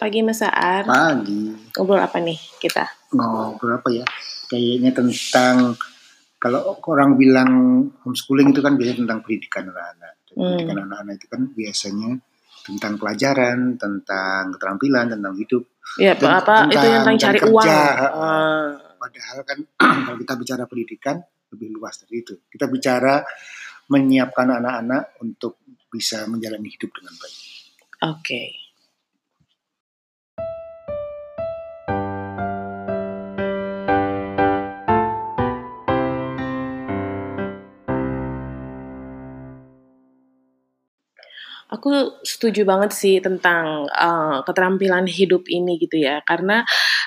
Pagi Mas Aan. Pagi. Ngobrol apa nih kita? Ngobrol apa ya? Kayaknya tentang kalau orang bilang homeschooling itu kan biasanya tentang pendidikan anak-anak. Hmm. Pendidikan anak-anak itu kan biasanya tentang pelajaran, tentang keterampilan, tentang hidup. Ya, Dan apa itu yang tentang tentang cari kerja, uang. Ah. Padahal kan kalau kita bicara pendidikan lebih luas dari itu. Kita bicara menyiapkan anak-anak untuk bisa menjalani hidup dengan baik. Oke. Aku setuju banget sih tentang eh, keterampilan hidup ini gitu ya, karena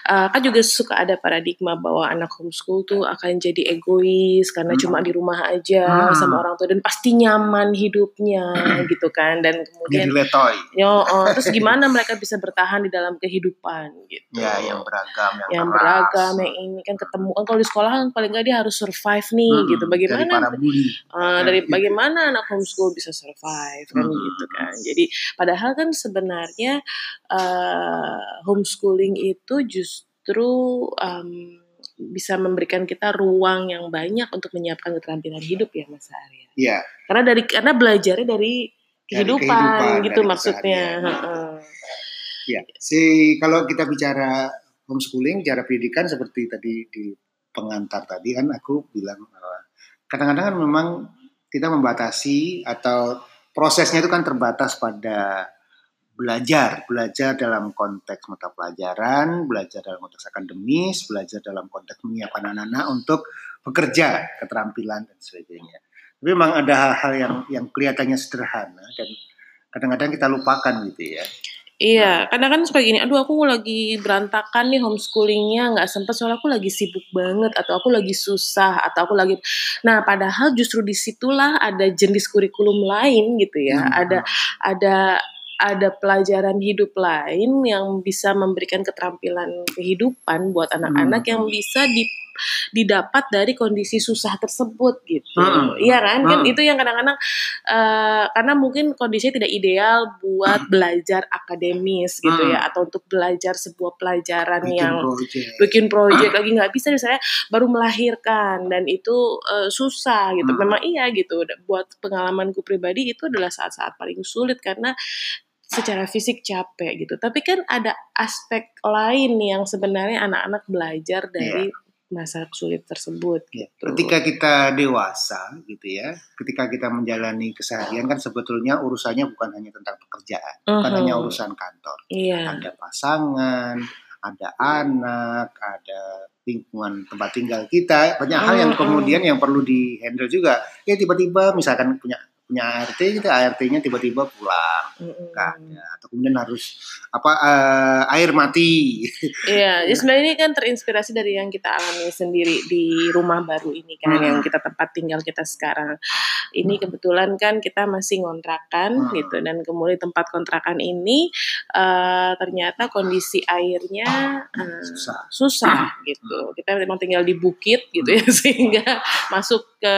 eh, kan juga suka ada paradigma bahwa anak homeschool tuh akan jadi egois karena Hmm. cuma di rumah aja Hmm. sama orang tua dan pasti nyaman hidupnya gitu kan, dan kemudian Jadi letoy. Yo, oh, terus gimana mereka bisa bertahan di dalam kehidupan gitu? Ya, yang beragam, yang, yang keras. beragam, yang ini kan ketemu kan kalau di sekolah kan paling nggak dia harus survive nih Hmm, gitu. Dari Bagaimana para bully. eh, dari gitu. bagaimana anak homeschool bisa survive kan Hmm. gitu kan. Jadi padahal kan sebenarnya eh, homeschooling itu justru em, bisa memberikan kita ruang yang banyak untuk menyiapkan keterampilan hidup ya Mas Arya. Iya. Karena dari karena belajarnya dari kehidupan, kehidupan, gitu dari maksudnya. keseharian. Heeh. Ya, si kalau kita bicara homeschooling, bicara pendidikan seperti tadi di pengantar tadi kan aku bilang kadang-kadang kan memang kita membatasi atau prosesnya itu kan terbatas pada belajar, belajar dalam konteks mata pelajaran, belajar dalam konteks akademis, belajar dalam konteks menyiapkan anak-anak untuk bekerja, keterampilan dan sebagainya. Tapi memang ada hal-hal yang yang kelihatannya sederhana dan kadang-kadang kita lupakan gitu ya. Iya, kadang kan suka gini, aduh aku lagi berantakan nih homeschoolingnya, nggak sempet soalnya aku lagi sibuk banget, atau aku lagi susah, atau aku lagi, nah padahal justru di situlah ada jenis kurikulum lain gitu ya, Hmm. ada ada ada pelajaran hidup lain yang bisa memberikan keterampilan kehidupan buat anak-anak Hmm. yang bisa di didapat dari kondisi susah tersebut gitu. Hmm. Iya kan? Kan Hmm. itu yang kadang-kadang eh, karena mungkin kondisinya tidak ideal buat belajar akademis gitu Hmm. ya atau untuk belajar sebuah pelajaran bikin yang project. bikin project lagi nggak bisa misalnya baru melahirkan dan itu eh, susah gitu. Hmm. Memang iya gitu. Buat pengalamanku pribadi itu adalah saat-saat paling sulit karena secara fisik capek gitu. Tapi kan ada aspek lain yang sebenarnya anak-anak belajar dari masa sulit tersebut Ya, gitu. Ketika kita dewasa gitu ya, ketika kita menjalani keseharian kan sebetulnya urusannya bukan hanya tentang pekerjaan, bukan Mhm. hanya urusan kantor. Iya. Ada pasangan, ada anak, ada lingkungan tempat tinggal kita, banyak hal yang Mhm. kemudian yang perlu di handle juga. Ya tiba-tiba misalkan punya punya ART gitu, ART-nya tiba-tiba pulang, Mm-mm. nggak ada, atau kemudian harus apa eh, air mati. Iya, jadi sebenarnya ini kan terinspirasi dari yang kita alami sendiri di rumah baru ini kan, Hmm. yang kita tempat tinggal kita sekarang. Ini kebetulan kan kita masih ngontrakan Hmm. gitu, dan kemudian tempat kontrakan ini eh, ternyata kondisi airnya eh, Susah. susah gitu. Kita memang tinggal di bukit gitu ya, sehingga masuk ke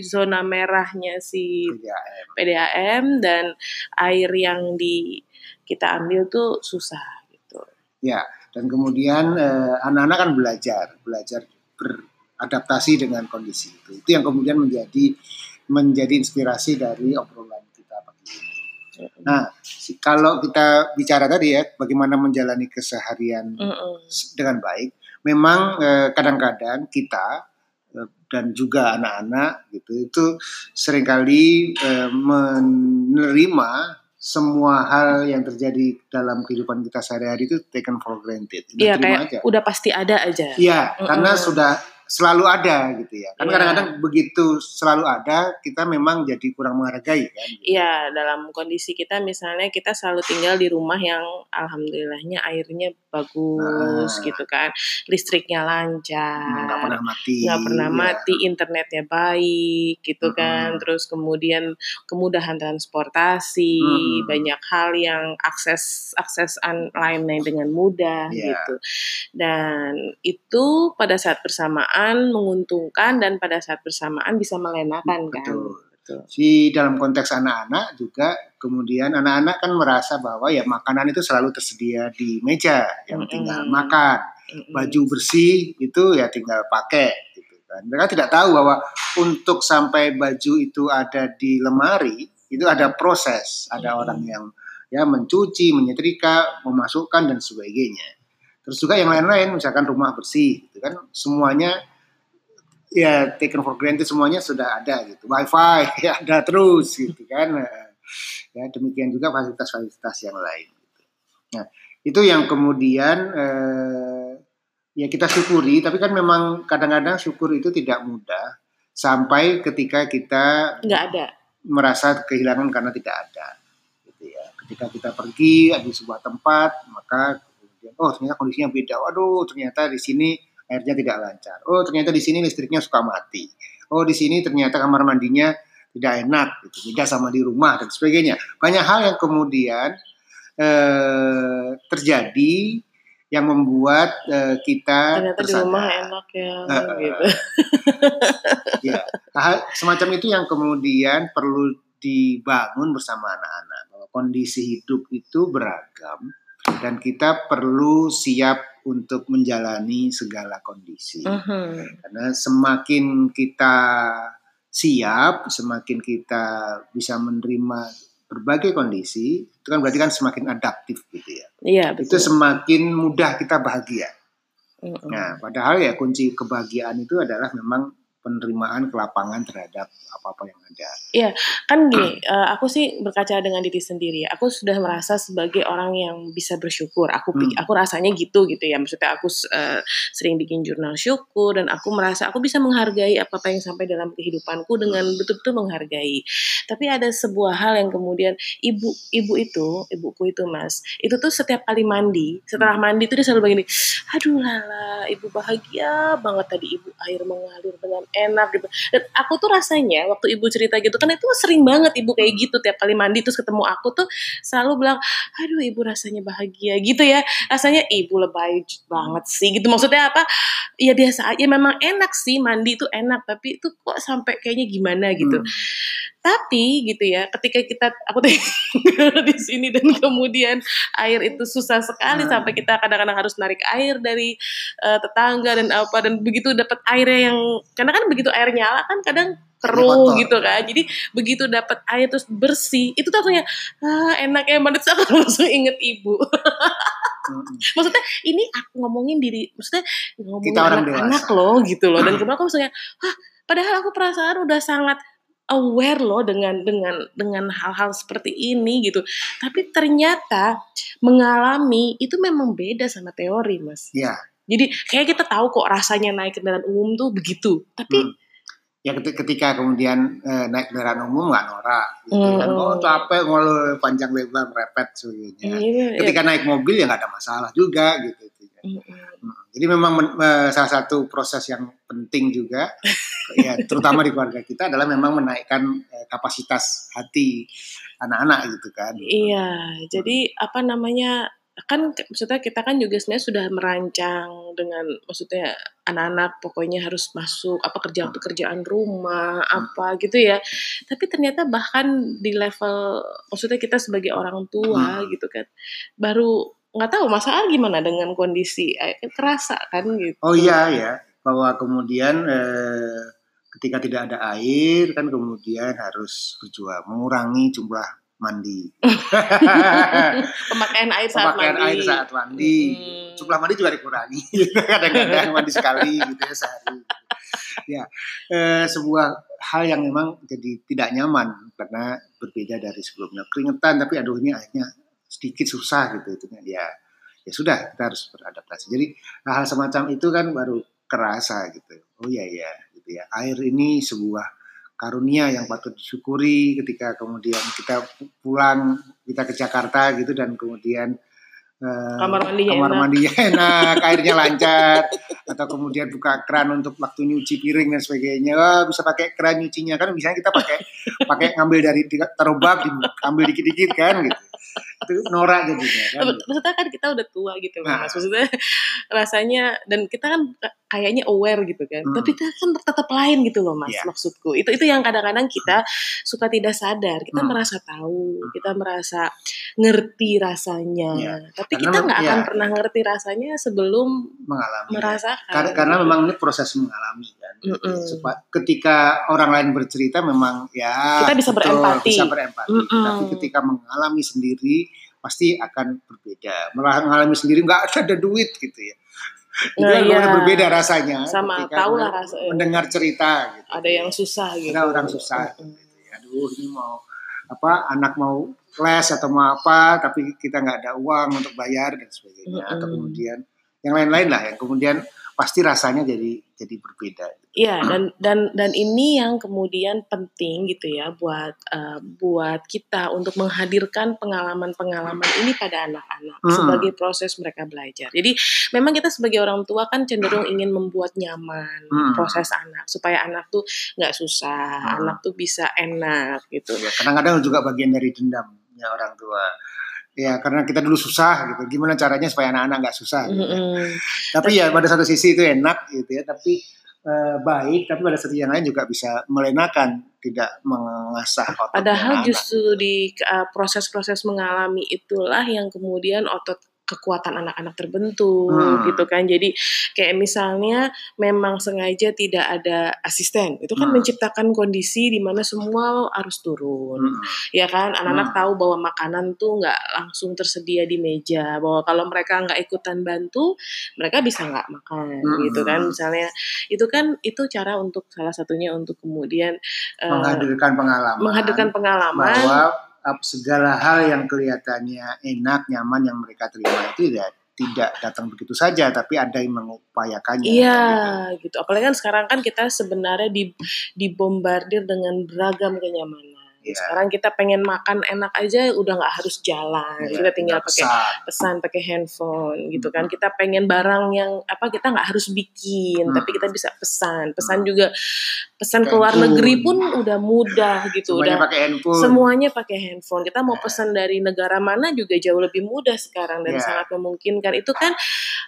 zona merahnya si PDAM. PDAM dan air yang di kita ambil tuh susah gitu. Ya, dan kemudian eh, anak-anak kan belajar, belajar beradaptasi dengan kondisi itu. Itu yang kemudian menjadi menjadi inspirasi dari obrolan kita pagi ini. Nah, kalau kita bicara tadi ya, bagaimana menjalani keseharian Mm-mm. s- dengan baik, memang eh, kadang-kadang kita eh, dan juga anak-anak gitu itu sering kali eh, menerima semua hal yang terjadi dalam kehidupan kita sehari-hari itu taken for granted. Kita Iya kayak aja. udah pasti ada aja. Iya, karena Mm-mm. sudah selalu ada gitu ya. Kan Iya. kadang-kadang begitu selalu ada, kita memang jadi kurang menghargai kan. Iya, dalam kondisi kita misalnya kita selalu tinggal di rumah yang alhamdulillahnya airnya bagus Nah. gitu kan. Listriknya lancar. Nggak pernah mati. nggak pernah ya. mati, internetnya baik gitu kan. Mm-mm. Terus kemudian kemudahan transportasi, Mm-mm. banyak hal yang akses akses online dengan mudah Iya. gitu. Dan itu pada saat bersamaan menguntungkan dan pada saat bersamaan bisa melenakan kan. Betul. betul. Si dalam konteks anak-anak juga kemudian anak-anak kan merasa bahwa ya makanan itu selalu tersedia di meja yang Mm-mm. tinggal makan, baju bersih itu ya tinggal pakai gitu kan. Mereka tidak tahu bahwa untuk sampai baju itu ada di lemari itu ada proses, ada Mm-mm. orang yang ya mencuci, menyetrika, memasukkan dan sebagainya. Terus juga yang lain-lain misalkan rumah bersih gitu kan semuanya ya taken for granted semuanya sudah ada gitu. Wifi ya ada terus gitu kan. Ya demikian juga fasilitas-fasilitas yang lain. Gitu. Nah itu yang kemudian eh, ya kita syukuri. Tapi kan memang kadang-kadang syukur itu tidak mudah sampai ketika kita nggak ada. merasa kehilangan karena tidak ada. Gitu ya. Ketika kita pergi di sebuah tempat maka kemudian oh ternyata kondisinya beda. Waduh ternyata di sini airnya tidak lancar. Oh ternyata di sini listriknya suka mati. Oh di sini ternyata kamar mandinya tidak enak, gitu. beda sama di rumah dan sebagainya. Banyak hal yang kemudian eh, terjadi yang membuat eh, kita Ternyata di tersadar. rumah enak ya, Eh, gitu. ya hal semacam itu yang kemudian perlu dibangun bersama anak-anak bahwa kondisi hidup itu beragam dan kita perlu siap untuk menjalani segala kondisi. Mhm. Karena semakin kita siap, semakin kita bisa menerima berbagai kondisi, itu kan berarti kan semakin adaptif gitu ya. Iya Itu betul. semakin mudah kita bahagia. Mhm. Nah, padahal ya kunci kebahagiaan itu adalah memang penerimaan ke lapangan terhadap apa-apa yang ada. kan gini, eh, aku sih berkaca dengan diri sendiri. Aku sudah merasa sebagai orang yang bisa bersyukur. Aku Hmm. aku rasanya gitu gitu ya. Maksudnya aku eh, sering bikin jurnal syukur dan aku merasa aku bisa menghargai apa apa yang sampai dalam kehidupanku dengan betul-betul menghargai. Tapi ada sebuah hal yang kemudian ibu ibu itu, ibuku itu Mas, itu tuh setiap kali mandi, setelah mandi tuh dia selalu begini, aduh lala, ibu bahagia banget tadi ibu air mengalir dengan enak gitu. Dan aku tuh rasanya waktu ibu cerita gitu kan itu sering banget ibu kayak gitu tiap kali mandi terus ketemu aku tuh selalu bilang, aduh ibu rasanya bahagia gitu ya. Rasanya ibu lebay banget sih gitu. Maksudnya apa? Ya biasa aja memang enak sih mandi itu enak tapi itu kok sampai kayaknya gimana gitu. Hmm. Tapi gitu ya, ketika kita aku tinggal di sini dan kemudian air itu susah sekali Hmm. sampai kita kadang-kadang harus narik air dari eh, tetangga dan apa dan begitu dapat airnya yang karena kan begitu air nyala kan kadang keruh gitu kan. Jadi begitu dapat air terus bersih, itu tuh ah enak ya banget Terus aku langsung inget ibu. Hmm. maksudnya ini aku ngomongin diri, maksudnya ngomongin Kita orang anak-anak loh gitu loh. Dan kemudian aku maksudnya, hah padahal aku perasaan udah sangat aware loh dengan dengan dengan hal-hal seperti ini gitu. Tapi ternyata mengalami itu memang beda sama teori, Mas. Ya, Jadi kayak kita tahu kok rasanya naik kendaraan umum tuh begitu. Tapi Hmm. ya keti- ketika kemudian eh, naik kendaraan umum nggak norak, gitu kan? Hmm. Oh capek ngolol panjang lebar merepet sebagainya. iya, Ketika naik mobil ya nggak ada masalah juga gitu. Hmm. Jadi memang men- eh, salah satu proses yang penting juga, ya terutama di keluarga kita adalah memang menaikkan eh, kapasitas hati anak-anak gitu kan. Iya, jadi apa namanya kan maksudnya kita kan juga sebenarnya sudah merancang dengan maksudnya anak-anak pokoknya harus masuk apa kerjaan pekerjaan rumah apa gitu ya. Tapi ternyata bahkan di level maksudnya kita sebagai orang tua Hmm. gitu kan baru nggak tahu masalah gimana dengan kondisi eh, kerasa kan gitu. Oh iya ya, bahwa kemudian eh, ketika tidak ada air kan kemudian harus berjuang mengurangi jumlah mandi. Pemakaian air saat Pemakaian mandi. air saat mandi. Hmm. Jumlah mandi juga dikurangi. Kadang-kadang mandi sekali gitu ya sehari. Ya, eh, sebuah hal yang memang jadi tidak nyaman karena berbeda dari sebelumnya. Keringetan tapi aduh ini airnya sedikit susah gitu itu ya. Ya sudah kita harus beradaptasi. Jadi hal-hal semacam itu kan baru kerasa gitu. Oh iya ya, gitu ya. Air ini sebuah karunia yang patut disyukuri ketika kemudian kita pulang kita ke Jakarta gitu dan kemudian eh, Kamar mandinya kamar enak. mandinya enak, airnya lancar, atau kemudian buka keran untuk waktu nyuci piring dan sebagainya, Wah, bisa pakai keran nyucinya kan, misalnya kita pakai pakai ngambil dari taruh bak, diambil dikit-dikit kan gitu. Itu norak jadinya kan. Maksudnya kan kita udah tua gitu Nah. Mas. Maksudnya rasanya dan kita kan kayaknya aware gitu kan. Hmm. Tapi kita kan tetap lain gitu loh, Mas. Iya. Maksudku. Itu itu yang kadang-kadang kita suka tidak sadar. Kita Hmm. merasa tahu, Hmm. kita merasa ngerti rasanya. Iya. Tapi Karena kita nggak akan iya. pernah ngerti rasanya sebelum mengalami merasakan. karena, karena memang ini proses mengalami kan Mm-mm. Supa- ketika orang lain bercerita memang ya Kita bisa betul, berempati. bisa berempati Mm-mm. tapi ketika mengalami sendiri pasti akan berbeda mengalami sendiri nggak ada duit gitu ya itu Nah, iya. berbeda rasanya Sama tahu lah rasanya. mendengar cerita gitu. ada yang susah gitu. ada orang susah gitu ya. aduh ini mau apa anak mau les atau mau apa tapi kita nggak ada uang untuk bayar dan sebagainya atau Mm-mm. kemudian yang lain-lain lah yang kemudian pasti rasanya jadi jadi berbeda Iya dan dan dan ini yang kemudian penting gitu ya buat eh, buat kita untuk menghadirkan pengalaman-pengalaman ini pada anak-anak Hmm. sebagai proses mereka belajar. Jadi memang kita sebagai orang tua kan cenderung ingin membuat nyaman Hmm. proses anak supaya anak tuh nggak susah, Hmm. anak tuh bisa enak gitu. ya kadang-kadang juga bagian dari dendamnya orang tua ya karena kita dulu susah gitu gimana caranya supaya anak-anak nggak susah gitu. Mm-mm. tapi ya pada satu sisi itu enak gitu ya tapi eh, baik tapi pada satu yang lain juga bisa melenakan tidak mengasah otot Padahal anak-anak. justru di uh, proses-proses mengalami itulah yang kemudian otot kekuatan anak-anak terbentuk Hmm. gitu kan. Jadi kayak misalnya memang sengaja tidak ada asisten. Itu kan Hmm. menciptakan kondisi di mana semua harus turun. Mm-mm. Ya kan anak-anak Hmm. tahu bahwa makanan tuh nggak langsung tersedia di meja. Bahwa kalau mereka nggak ikutan bantu, mereka bisa nggak makan Hmm. gitu kan. Misalnya itu kan itu cara untuk salah satunya untuk kemudian uh, menghadirkan pengalaman menghadirkan pengalaman bahwa segala hal yang kelihatannya enak nyaman yang mereka terima itu ya tidak datang begitu saja tapi ada yang mengupayakannya Iya gitu. gitu. Apalagi kan sekarang kan kita sebenarnya di dibombardir dengan beragam kenyamanan. Iya. Sekarang kita pengen makan enak aja udah nggak harus jalan. Ya, kita tinggal pakai pesan. pakai handphone gitu kan. Kita pengen barang yang apa kita nggak harus bikin, Hmm. tapi kita bisa pesan. Pesan Hmm. juga pesan ke luar negeri pun udah mudah gitu. semuanya udah pakai handphone semuanya pakai handphone. Kita mau Ya. pesan dari negara mana juga jauh lebih mudah sekarang dan Ya. sangat memungkinkan. Itu kan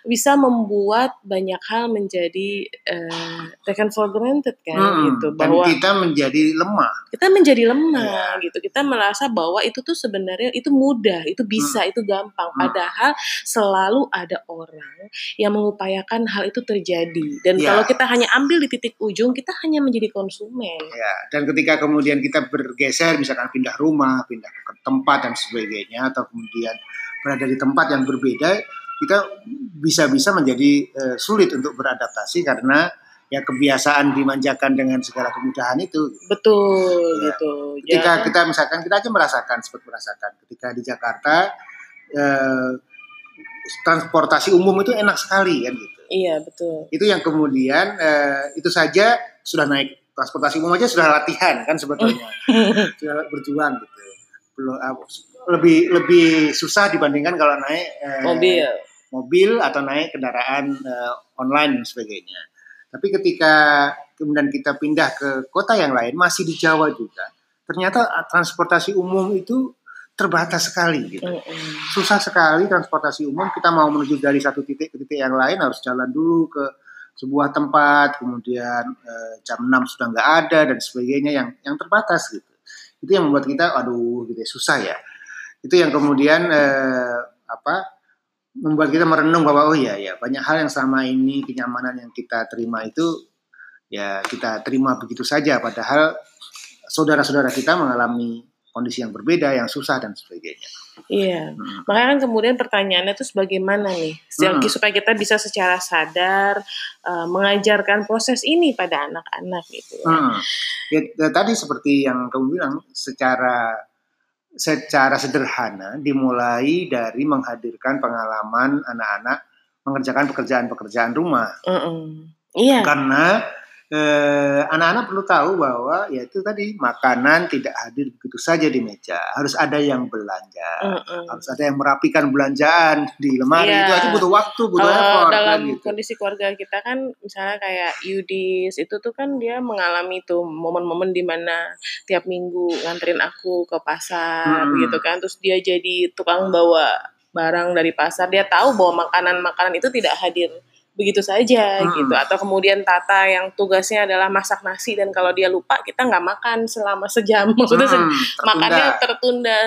bisa membuat banyak hal menjadi eh, taken for granted kan Mm-mm. gitu dan bahwa kita menjadi lemah kita menjadi lemah Ya. gitu. Kita merasa bahwa itu tuh sebenarnya itu mudah, itu bisa, itu gampang. Hmm. Padahal selalu ada orang yang mengupayakan hal itu terjadi. Dan Ya. kalau kita hanya ambil di titik ujung, kita hanya menjadi konsumen. ya dan ketika kemudian kita bergeser misalkan pindah rumah pindah ke tempat dan sebagainya atau kemudian berada di tempat yang berbeda kita bisa-bisa menjadi eh, sulit untuk beradaptasi karena ya kebiasaan dimanjakan dengan segala kemudahan itu Betul Ya. gitu. ketika Ya. kita misalkan kita aja merasakan seperti merasakan ketika di Jakarta eh, transportasi umum itu enak sekali kan gitu Iya, betul. itu yang kemudian eh, itu saja sudah naik transportasi umum aja sudah latihan kan sebetulnya sudah berjuang gitu belum eh, lebih lebih susah dibandingkan kalau naik eh, Mobil. Mobil atau naik kendaraan eh, online dan sebagainya. Tapi ketika kemudian kita pindah ke kota yang lain masih di Jawa juga ternyata transportasi umum itu terbatas sekali gitu. Susah sekali transportasi umum kita mau menuju dari satu titik ke titik yang lain harus jalan dulu ke sebuah tempat kemudian eh, jam 6 sudah nggak ada dan sebagainya yang yang terbatas gitu. Itu yang membuat kita aduh gitu ya, susah ya. Itu yang kemudian eh, apa membuat kita merenung bahwa oh iya ya banyak hal yang selama ini kenyamanan yang kita terima itu ya kita terima begitu saja padahal saudara-saudara kita mengalami kondisi yang berbeda yang susah dan sebagainya Iya. Hmm. Makanya kan kemudian pertanyaannya tuh sebagaimana nih Hmm. supaya kita bisa secara sadar eh, mengajarkan proses ini pada anak-anak gitu. ya. Hmm. Ya, ya, tadi seperti yang kamu bilang, secara secara sederhana dimulai dari menghadirkan pengalaman anak-anak mengerjakan pekerjaan-pekerjaan rumah. Mm-mm. Iya. Karena eh, anak-anak perlu tahu bahwa ya itu tadi makanan tidak hadir begitu saja di meja. Harus ada yang belanja. Mm-mm. harus ada yang merapikan belanjaan di lemari. Iya. itu aja butuh waktu butuh Kalau effort dalam kan gitu. kondisi keluarga kita kan misalnya kayak Yudis itu tuh kan dia mengalami tuh momen-momen di mana tiap minggu nganterin aku ke pasar Hmm. gitu kan. Terus dia jadi tukang bawa barang dari pasar. Dia tahu bahwa makanan-makanan itu tidak hadir begitu saja Hmm. gitu atau kemudian Tata yang tugasnya adalah masak nasi dan kalau dia lupa kita nggak makan selama sejam maksudnya Hmm, tertunda. makannya tertunda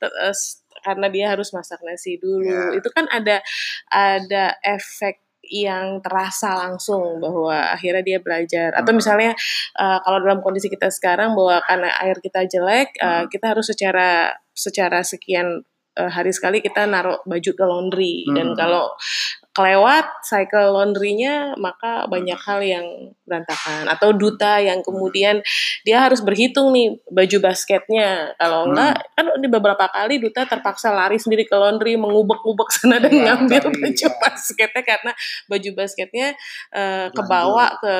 ter- eh, karena dia harus masak nasi dulu. Ya. Itu kan ada ada efek yang terasa langsung bahwa akhirnya dia belajar atau Hmm. misalnya eh, kalau dalam kondisi kita sekarang bahwa karena air kita jelek Hmm. kita harus secara secara sekian hari sekali kita naruh baju ke laundry dan Hmm. kalau kelewat cycle laundrynya maka banyak hal yang berantakan atau duta yang kemudian dia harus berhitung nih baju basketnya kalau Hmm. enggak kan di beberapa kali duta terpaksa lari sendiri ke laundry mengubek-ubek sana dan Iya, ngambil cari, baju iya. basketnya karena baju basketnya Lanjut. kebawa ke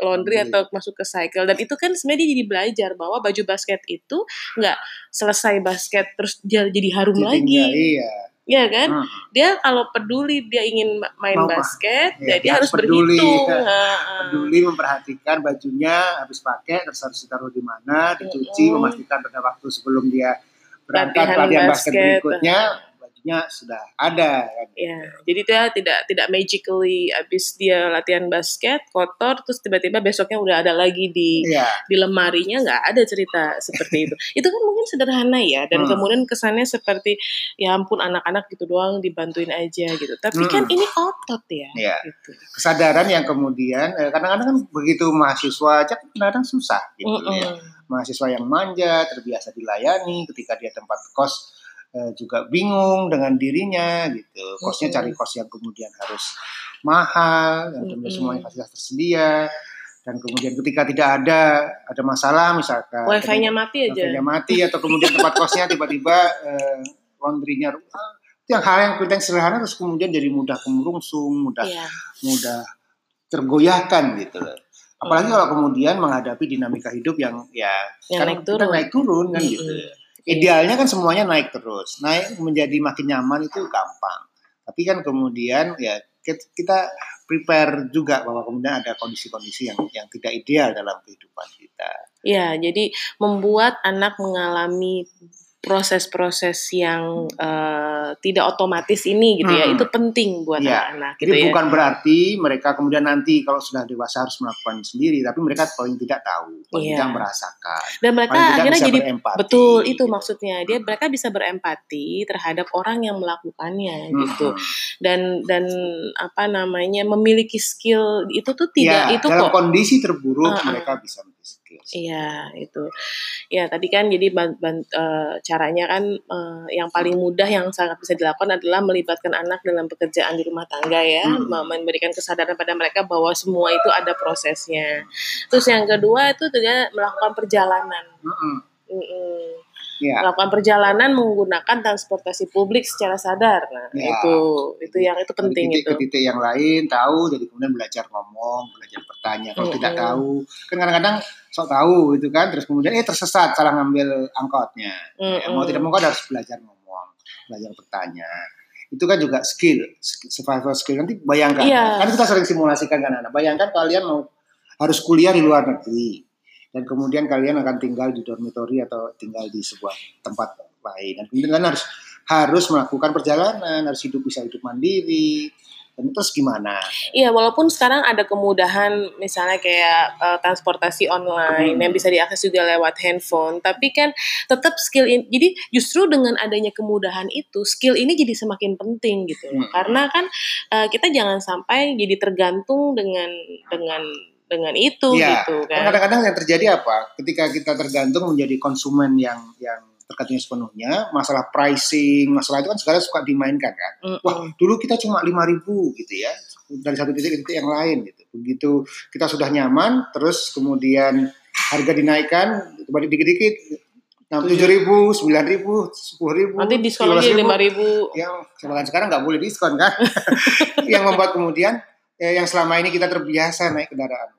laundry Laundry. atau masuk ke cycle dan itu kan sebenarnya dia jadi belajar bahwa baju basket itu nggak selesai basket terus dia jadi harum Ditinggal, lagi iya ya kan Hmm. dia kalau peduli dia ingin ma- main Mau- basket Iya, ya dia dia harus peduli. berhitung. Heeh. peduli memperhatikan bajunya habis pakai terus harus ditaruh di mana dicuci Mm-mm. memastikan pada waktu sebelum dia berangkat Latihan latihan basket, basket. berikutnya bajunya sudah ada kan. ya jadi dia tidak tidak magically abis dia latihan basket kotor terus tiba-tiba besoknya udah ada lagi di Iya. di lemarinya nggak ada cerita seperti itu itu kan mungkin sederhana ya dan Hmm. kemudian kesannya seperti ya ampun anak-anak gitu doang dibantuin aja gitu tapi Hmm. kan ini otot ya Iya. gitu kesadaran yang kemudian eh, kadang-kadang kan begitu mahasiswa aja kan kadang-kadang susah gitu Mm-mm. ya mahasiswa yang manja terbiasa dilayani ketika dia tempat kos eh, juga bingung dengan dirinya gitu kosnya Mm-mm. cari kos yang kemudian harus mahal yang kemudian Mm-mm. semuanya fasilitas tersedia dan kemudian ketika tidak ada ada masalah misalkan wifi-nya mati aja wifi-nya mati atau kemudian tempat kosnya tiba-tiba eh, laundrynya rusak itu yang hal yang kelihatan sederhana terus kemudian jadi mudah kemurungsung mudah Iya. mudah tergoyahkan gitu loh. Apalagi Hmm. kalau kemudian menghadapi dinamika hidup yang ya Yang sekarang naik kita turun. naik turun kan Mm-mm. gitu. Idealnya kan semuanya naik terus. Naik menjadi makin nyaman itu gampang. Tapi kan kemudian ya kita- prepare juga bahwa kemudian ada kondisi-kondisi yang yang tidak ideal dalam kehidupan kita. Ya, jadi membuat anak mengalami proses-proses yang eh, tidak otomatis ini gitu ya, Hmm. itu penting buat Iya. anak-anak Jadi gitu ya. bukan berarti mereka kemudian nanti kalau sudah dewasa harus melakukan sendiri, tapi mereka paling tidak tahu, paling Iya. tidak merasakan, Dan mereka akhirnya bisa jadi berempati. betul itu gitu. maksudnya. Dia mereka bisa berempati terhadap orang yang melakukannya gitu. Mhm. Dan dan apa namanya memiliki skill itu tuh tidak ya, itu dalam kok. kondisi terburuk Uh-uh. mereka bisa memiliki. Iya itu, ya tadi kan jadi ban- ban- eh, caranya kan eh, yang paling mudah yang sangat bisa dilakukan adalah melibatkan anak dalam pekerjaan di rumah tangga ya, Hmm. mem- memberikan kesadaran pada mereka bahwa semua itu ada prosesnya. Terus yang kedua itu juga melakukan perjalanan, Mm-mm. Mm-mm. Ya, melakukan perjalanan menggunakan transportasi publik secara sadar. Nah Ya. itu itu yang itu dari penting titik itu. ke titik yang lain tahu, jadi kemudian belajar ngomong, belajar bertanya. Kalau Mm-mm. tidak tahu, kan kadang-kadang sok tahu gitu kan, terus kemudian eh tersesat salah ngambil angkotnya. Ya, mau tidak mau kan harus belajar ngomong, belajar bertanya. Itu kan juga skill, survival skill. Nanti bayangkan, Iya. kan kita sering simulasikan kan anak. Bayangkan kalian mau harus kuliah di luar negeri dan kemudian kalian akan tinggal di dormitory atau tinggal di sebuah tempat lain dan kemudian kalian harus harus melakukan perjalanan, harus hidup bisa hidup mandiri. Dan terus gimana? Iya, walaupun sekarang ada kemudahan misalnya kayak eh, transportasi online Hmm. yang bisa diakses juga lewat handphone, tapi kan tetap skill ini. Jadi justru dengan adanya kemudahan itu, skill ini jadi semakin penting gitu. Hmm. Karena kan eh, kita jangan sampai jadi tergantung dengan dengan dengan itu Iya, gitu Kan kadang-kadang yang terjadi apa? Ketika kita tergantung menjadi konsumen yang yang tergantung sepenuhnya, masalah pricing, masalah itu kan sekarang suka dimainkan kan. Mm-mm. Wah, dulu kita cuma 5000 gitu ya. Dari satu titik ke titik yang lain gitu. Begitu kita sudah nyaman, terus kemudian harga dinaikkan, balik dikit-dikit Nah, tujuh ribu, sembilan ribu, sepuluh ribu, Nanti diskon lagi lima ribu. yang sekarang sekarang nggak boleh diskon kan? yang membuat kemudian eh, yang selama ini kita terbiasa naik kendaraan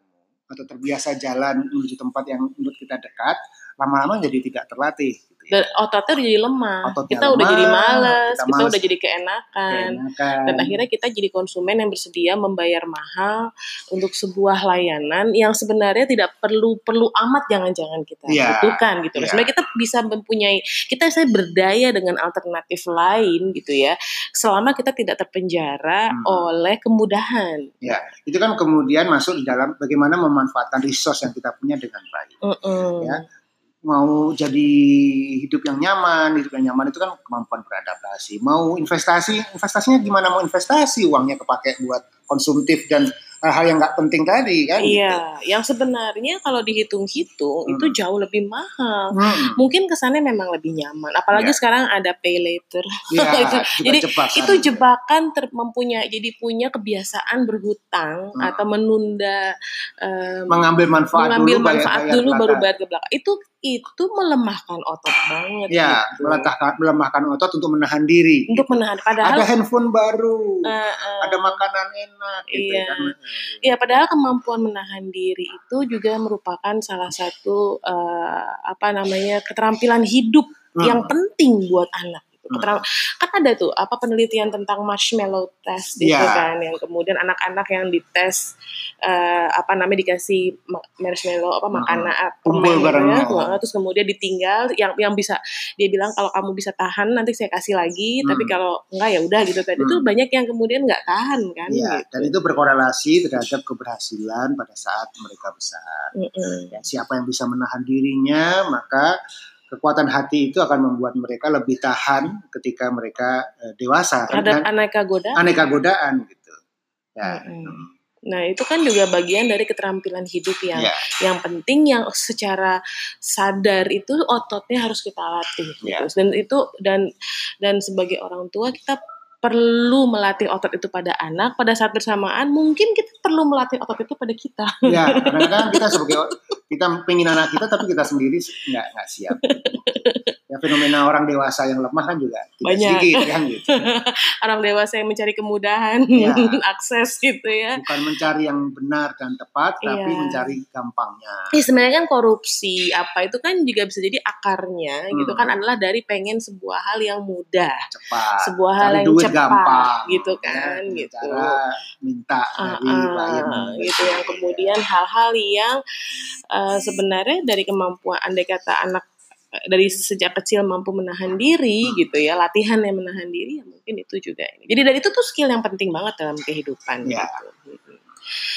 atau terbiasa jalan menuju tempat yang menurut kita dekat, lama-lama jadi tidak terlatih. Dan ototnya udah jadi lemah. Ototnya kita udah lemah, jadi males, kita kita, udah jadi keenakan. Keenakan. Dan akhirnya kita jadi konsumen yang bersedia membayar mahal untuk sebuah layanan yang sebenarnya tidak perlu perlu amat jangan-jangan kita Iya, butuhkan gitu. iya. Sebenarnya kita bisa mempunyai kita saya berdaya dengan alternatif lain gitu ya. Selama kita tidak terpenjara Hmm. oleh kemudahan. Ya, itu kan kemudian masuk di dalam bagaimana memanfaatkan resource yang kita punya dengan baik. Mm-mm. Ya. Mau jadi hidup yang nyaman, hidup yang nyaman itu kan kemampuan beradaptasi. Mau investasi, investasinya gimana mau investasi? Uangnya kepake buat konsumtif dan hal-hal yang nggak penting tadi kan? Iya, yang sebenarnya kalau dihitung-hitung Hmm. itu jauh lebih mahal. Hmm. Mungkin kesannya memang lebih nyaman, apalagi Iya. sekarang ada pay later. Ya, Itu- jadi jebakan. itu jebakan ter, mempunyai jadi punya kebiasaan berhutang Hmm. atau menunda em, mengambil manfaat mengambil dulu, bayar- manfaat bayar dulu baru belakang. bayar ke belakang. Itu itu melemahkan otot banget. Ya, gitu. melemahkan, melemahkan otot untuk menahan diri. Untuk menahan padahal Ada handphone baru, eh, eh, ada makanan enak, gitu Iya. kan. Iya, padahal kemampuan menahan diri itu juga merupakan salah satu eh, apa namanya keterampilan hidup Hmm. yang penting buat anak. Gitu. Hmm. Kan ada tuh apa penelitian tentang marshmallow test gitu Iya. kan, yang kemudian anak-anak yang dites eh, apa namanya dikasih ma- marshmallow apa Hmm. makanan apa Kumpul permen ya, terus kemudian ditinggal yang yang bisa dia bilang kalau kamu bisa tahan nanti saya kasih lagi, tapi Hmm. kalau enggak ya udah gitu tadi itu Hmm. banyak yang kemudian nggak tahan kan Iya, gitu. dan itu berkorelasi terhadap keberhasilan pada saat mereka besar. Mm-mm. Ya, siapa yang bisa menahan dirinya, maka kekuatan hati itu akan membuat mereka lebih tahan ketika mereka eh, dewasa terhadap dan aneka godaan. aneka godaan gitu. Ya. Mm-mm. Nah, itu kan juga bagian dari keterampilan hidup yang Ya, yang penting yang secara sadar itu ototnya harus kita latih gitu. Ya. Dan itu dan dan sebagai orang tua kita perlu melatih otot itu pada anak pada saat bersamaan mungkin kita perlu melatih otot itu pada kita. ya kadang-kadang kita sebagai kita pengen anak kita tapi kita sendiri nggak nggak siap. Ya fenomena orang dewasa yang lemah kan juga tidak Banyak. sedikit kan gitu. Orang dewasa yang mencari kemudahan, Ya. akses gitu ya. Bukan mencari yang benar dan tepat, tapi Iya. mencari gampangnya. Ya sebenarnya kan korupsi apa itu kan juga bisa jadi akarnya gitu Hmm. kan adalah dari pengen sebuah hal yang mudah, Cepat. sebuah hal yang duit cepat gampang, gitu ya, kan dengan gitu. Cara minta Ah, dari ah, klien gitu yang kemudian hal-hal yang eh, sebenarnya dari kemampuan andai kata anak dari sejak kecil mampu menahan diri Hmm. gitu ya latihan yang menahan diri ya mungkin itu juga ini jadi dari itu tuh skill yang penting banget dalam kehidupan Ya. gitu.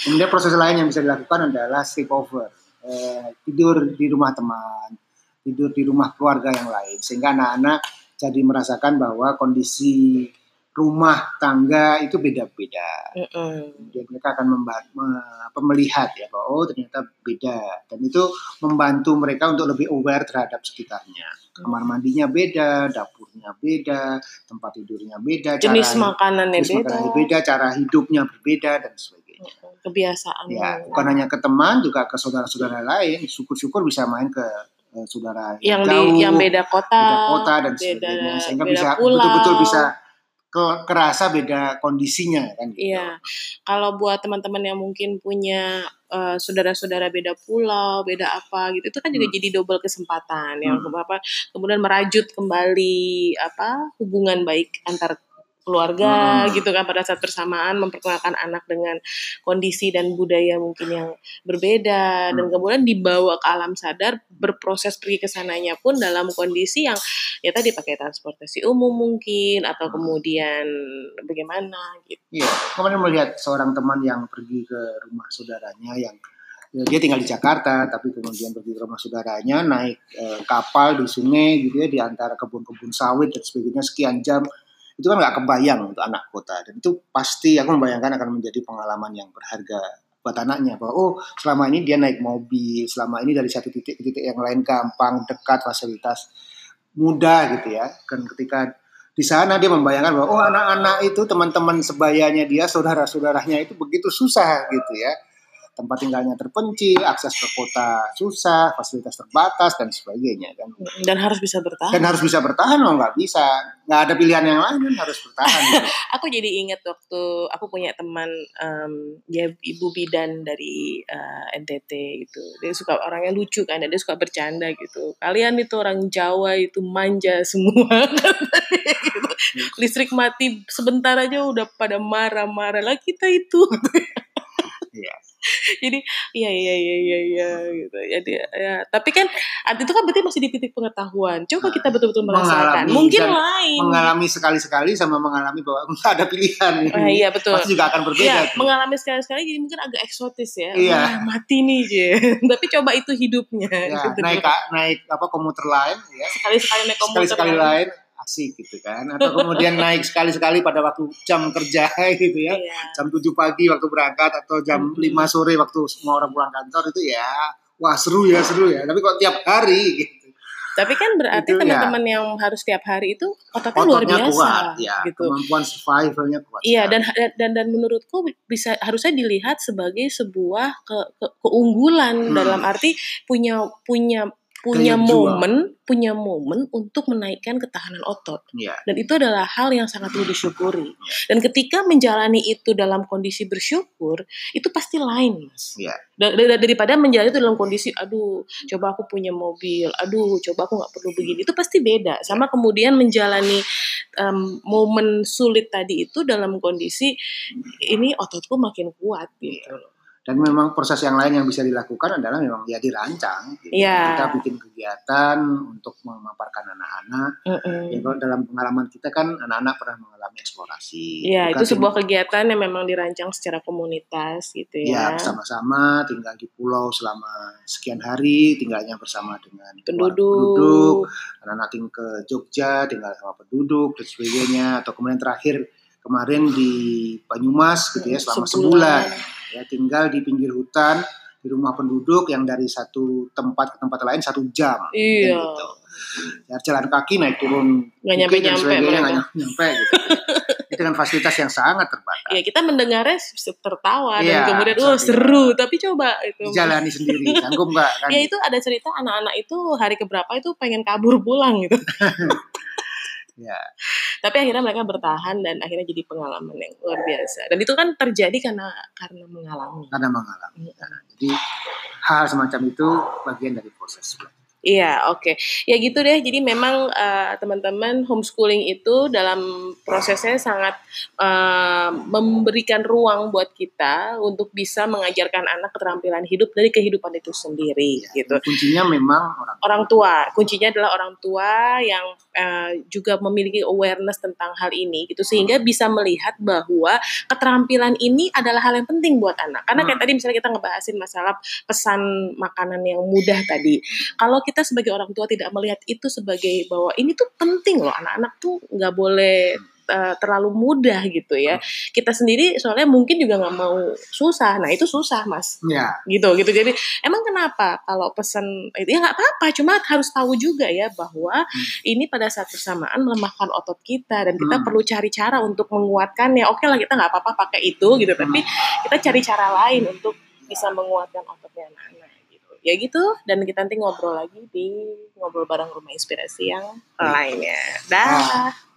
Kemudian proses lain yang bisa dilakukan adalah sleepover, eh, tidur di rumah teman, tidur di rumah keluarga yang lain, sehingga anak-anak jadi merasakan bahwa kondisi rumah tangga itu beda-beda. Mm-mm. Kemudian mereka akan memba- me- apa, melihat ya bahwa oh ternyata beda dan itu membantu mereka untuk lebih aware terhadap sekitarnya. Kamar mandinya beda, dapurnya beda, tempat tidurnya beda, jenis cara makanannya jenis beda, makanannya beda, cara hidupnya berbeda dan sebagainya. Kebiasaan Ya, bukan hanya ke teman, juga ke saudara-saudara lain. Syukur-syukur bisa main ke eh, saudara yang jauh, di yang beda kota, beda kota dan beda- sebagainya, sehingga beda bisa betul-betul bisa ke- kerasa beda kondisinya kan. Gitu. Iya, kalau buat teman-teman yang mungkin punya eh, saudara-saudara beda pulau, beda apa gitu, itu kan juga Hmm. jadi double kesempatan yang Hmm. apa kemudian merajut kembali apa hubungan baik antar keluarga Hmm. gitu kan pada saat bersamaan memperkenalkan anak dengan kondisi dan budaya mungkin yang berbeda dan Hmm. kemudian dibawa ke alam sadar berproses pergi ke sananya pun dalam kondisi yang ya tadi pakai transportasi umum mungkin atau Hmm. kemudian bagaimana gitu. Iya, kemarin melihat seorang teman yang pergi ke rumah saudaranya yang ya, dia tinggal di Jakarta, tapi kemudian pergi ke rumah saudaranya naik eh, kapal di sungai gitu ya di antara kebun-kebun sawit dan sebagainya sekian jam itu kan nggak kebayang untuk anak kota. Dan itu pasti aku membayangkan akan menjadi pengalaman yang berharga buat anaknya bahwa oh selama ini dia naik mobil selama ini dari satu titik ke titik yang lain gampang dekat fasilitas mudah gitu ya. Kan ketika di sana dia membayangkan bahwa oh anak-anak itu teman-teman sebayanya dia saudara-saudaranya itu begitu susah gitu ya tempat tinggalnya terpencil, akses ke kota susah, fasilitas terbatas dan sebagainya kan. Dan harus bisa bertahan. Dan harus bisa bertahan loh, nggak bisa, nggak ada pilihan yang lain kan harus bertahan. gitu. aku jadi ingat waktu aku punya teman um, dia ibu bidan dari uh, NTT gitu. Dia suka orangnya lucu kan, dia suka bercanda gitu. Kalian itu orang Jawa itu manja semua. gitu. Listrik mati sebentar aja udah pada marah-marah lah kita itu. Jadi iya iya iya iya iya gitu jadi ya tapi kan itu kan berarti masih di titik pengetahuan coba kita betul-betul merasakan Mengalami mungkin dan lain mengalami sekali-sekali sama mengalami bahwa nggak ada pilihan. Ah, iya betul Pasti juga akan berbeda. Tuh. mengalami sekali-sekali jadi mungkin agak eksotis ya. Iya. Wah, mati nih, Je. Tapi coba itu hidupnya. Ya, gitu. naik naik apa komuter lain ya sekali-sekali naik komuter sekali-sekali lain. Asik gitu kan atau kemudian naik sekali-sekali pada waktu jam kerja gitu ya Iya. jam 7 pagi waktu berangkat atau jam Mhm. 5 sore waktu semua orang pulang kantor itu ya wah seru ya seru ya tapi kok tiap hari gitu Tapi kan berarti ya. teman-teman yang harus tiap hari itu ototnya luar biasa kuat ya gitu. kemampuan survivalnya kuat Iya dan dan dan menurutku bisa harusnya dilihat sebagai sebuah ke, ke- keunggulan Hmm. dalam arti punya punya punya momen punya momen untuk menaikkan ketahanan otot. Iya. Dan itu adalah hal yang sangat perlu disyukuri. Dan ketika menjalani itu dalam kondisi bersyukur, itu pasti lain, Mas. Da- Daripada menjalani itu dalam kondisi, aduh, coba aku punya mobil, aduh, coba aku nggak perlu begini. Itu pasti beda. Sama kemudian menjalani em, momen sulit tadi itu dalam kondisi ini ototku makin kuat gitu. loh. Dan memang proses yang lain yang bisa dilakukan adalah memang ya dirancang gitu. Iya. kita bikin kegiatan untuk memaparkan anak-anak Mm-mm. ya kalau dalam pengalaman kita kan anak-anak pernah mengalami eksplorasi Iya, kan itu sebuah kegiatan yang memang dirancang secara komunitas gitu ya ya. bersama-sama tinggal di pulau selama sekian hari tinggalnya bersama dengan Penduduk. penduduk anak-anak tinggal ke Jogja tinggal sama penduduk dan sebagainya atau kemudian terakhir kemarin di Banyumas gitu ya selama sebulan ya tinggal di pinggir hutan di rumah penduduk yang dari satu tempat ke tempat lain satu jam Iya. Gitu. ya jalan kaki naik turun Nggak sebagainya, mereka. nggak nyampe, nyampe gitu itu dengan fasilitas yang sangat terbatas Ya kita mendengarnya tertawa Iya, dan kemudian so, wah iya. seru, tapi coba itu. jalani sendiri sanggup nggak kan Ya itu ada cerita anak-anak itu hari keberapa itu pengen kabur pulang gitu. ya Tapi akhirnya mereka bertahan dan akhirnya jadi pengalaman yang luar biasa. Dan itu kan terjadi karena karena mengalami. karena mengalami. Nah, jadi hal semacam itu bagian dari proses Iya, oke. Ya gitu deh. Jadi memang eh, teman-teman homeschooling itu dalam prosesnya sangat eh, memberikan ruang buat kita untuk bisa mengajarkan anak keterampilan hidup dari kehidupan itu sendiri gitu. kuncinya memang orang Orang tua, kuncinya adalah orang tua yang eh, juga memiliki awareness tentang hal ini gitu sehingga bisa melihat bahwa keterampilan ini adalah hal yang penting buat anak. Karena kayak Hmm. tadi misalnya kita ngebahasin masalah pesan makanan yang mudah tadi. Kalau kita sebagai orang tua tidak melihat itu sebagai bahwa ini tuh penting loh anak-anak tuh nggak boleh eh, terlalu mudah gitu ya. Kita sendiri soalnya mungkin juga nggak mau susah. Nah itu susah mas. Ya gitu gitu. Jadi emang kenapa kalau pesan itu ya nggak apa-apa cuma harus tahu juga ya bahwa ini pada saat bersamaan melemahkan otot kita dan kita Hmm. perlu cari cara untuk menguatkannya. Oke lah kita nggak apa-apa pakai itu gitu tapi kita cari cara lain untuk bisa menguatkan ototnya anak-anak ya gitu dan kita nanti ngobrol lagi di ngobrol bareng rumah inspirasi yang lainnya. Dah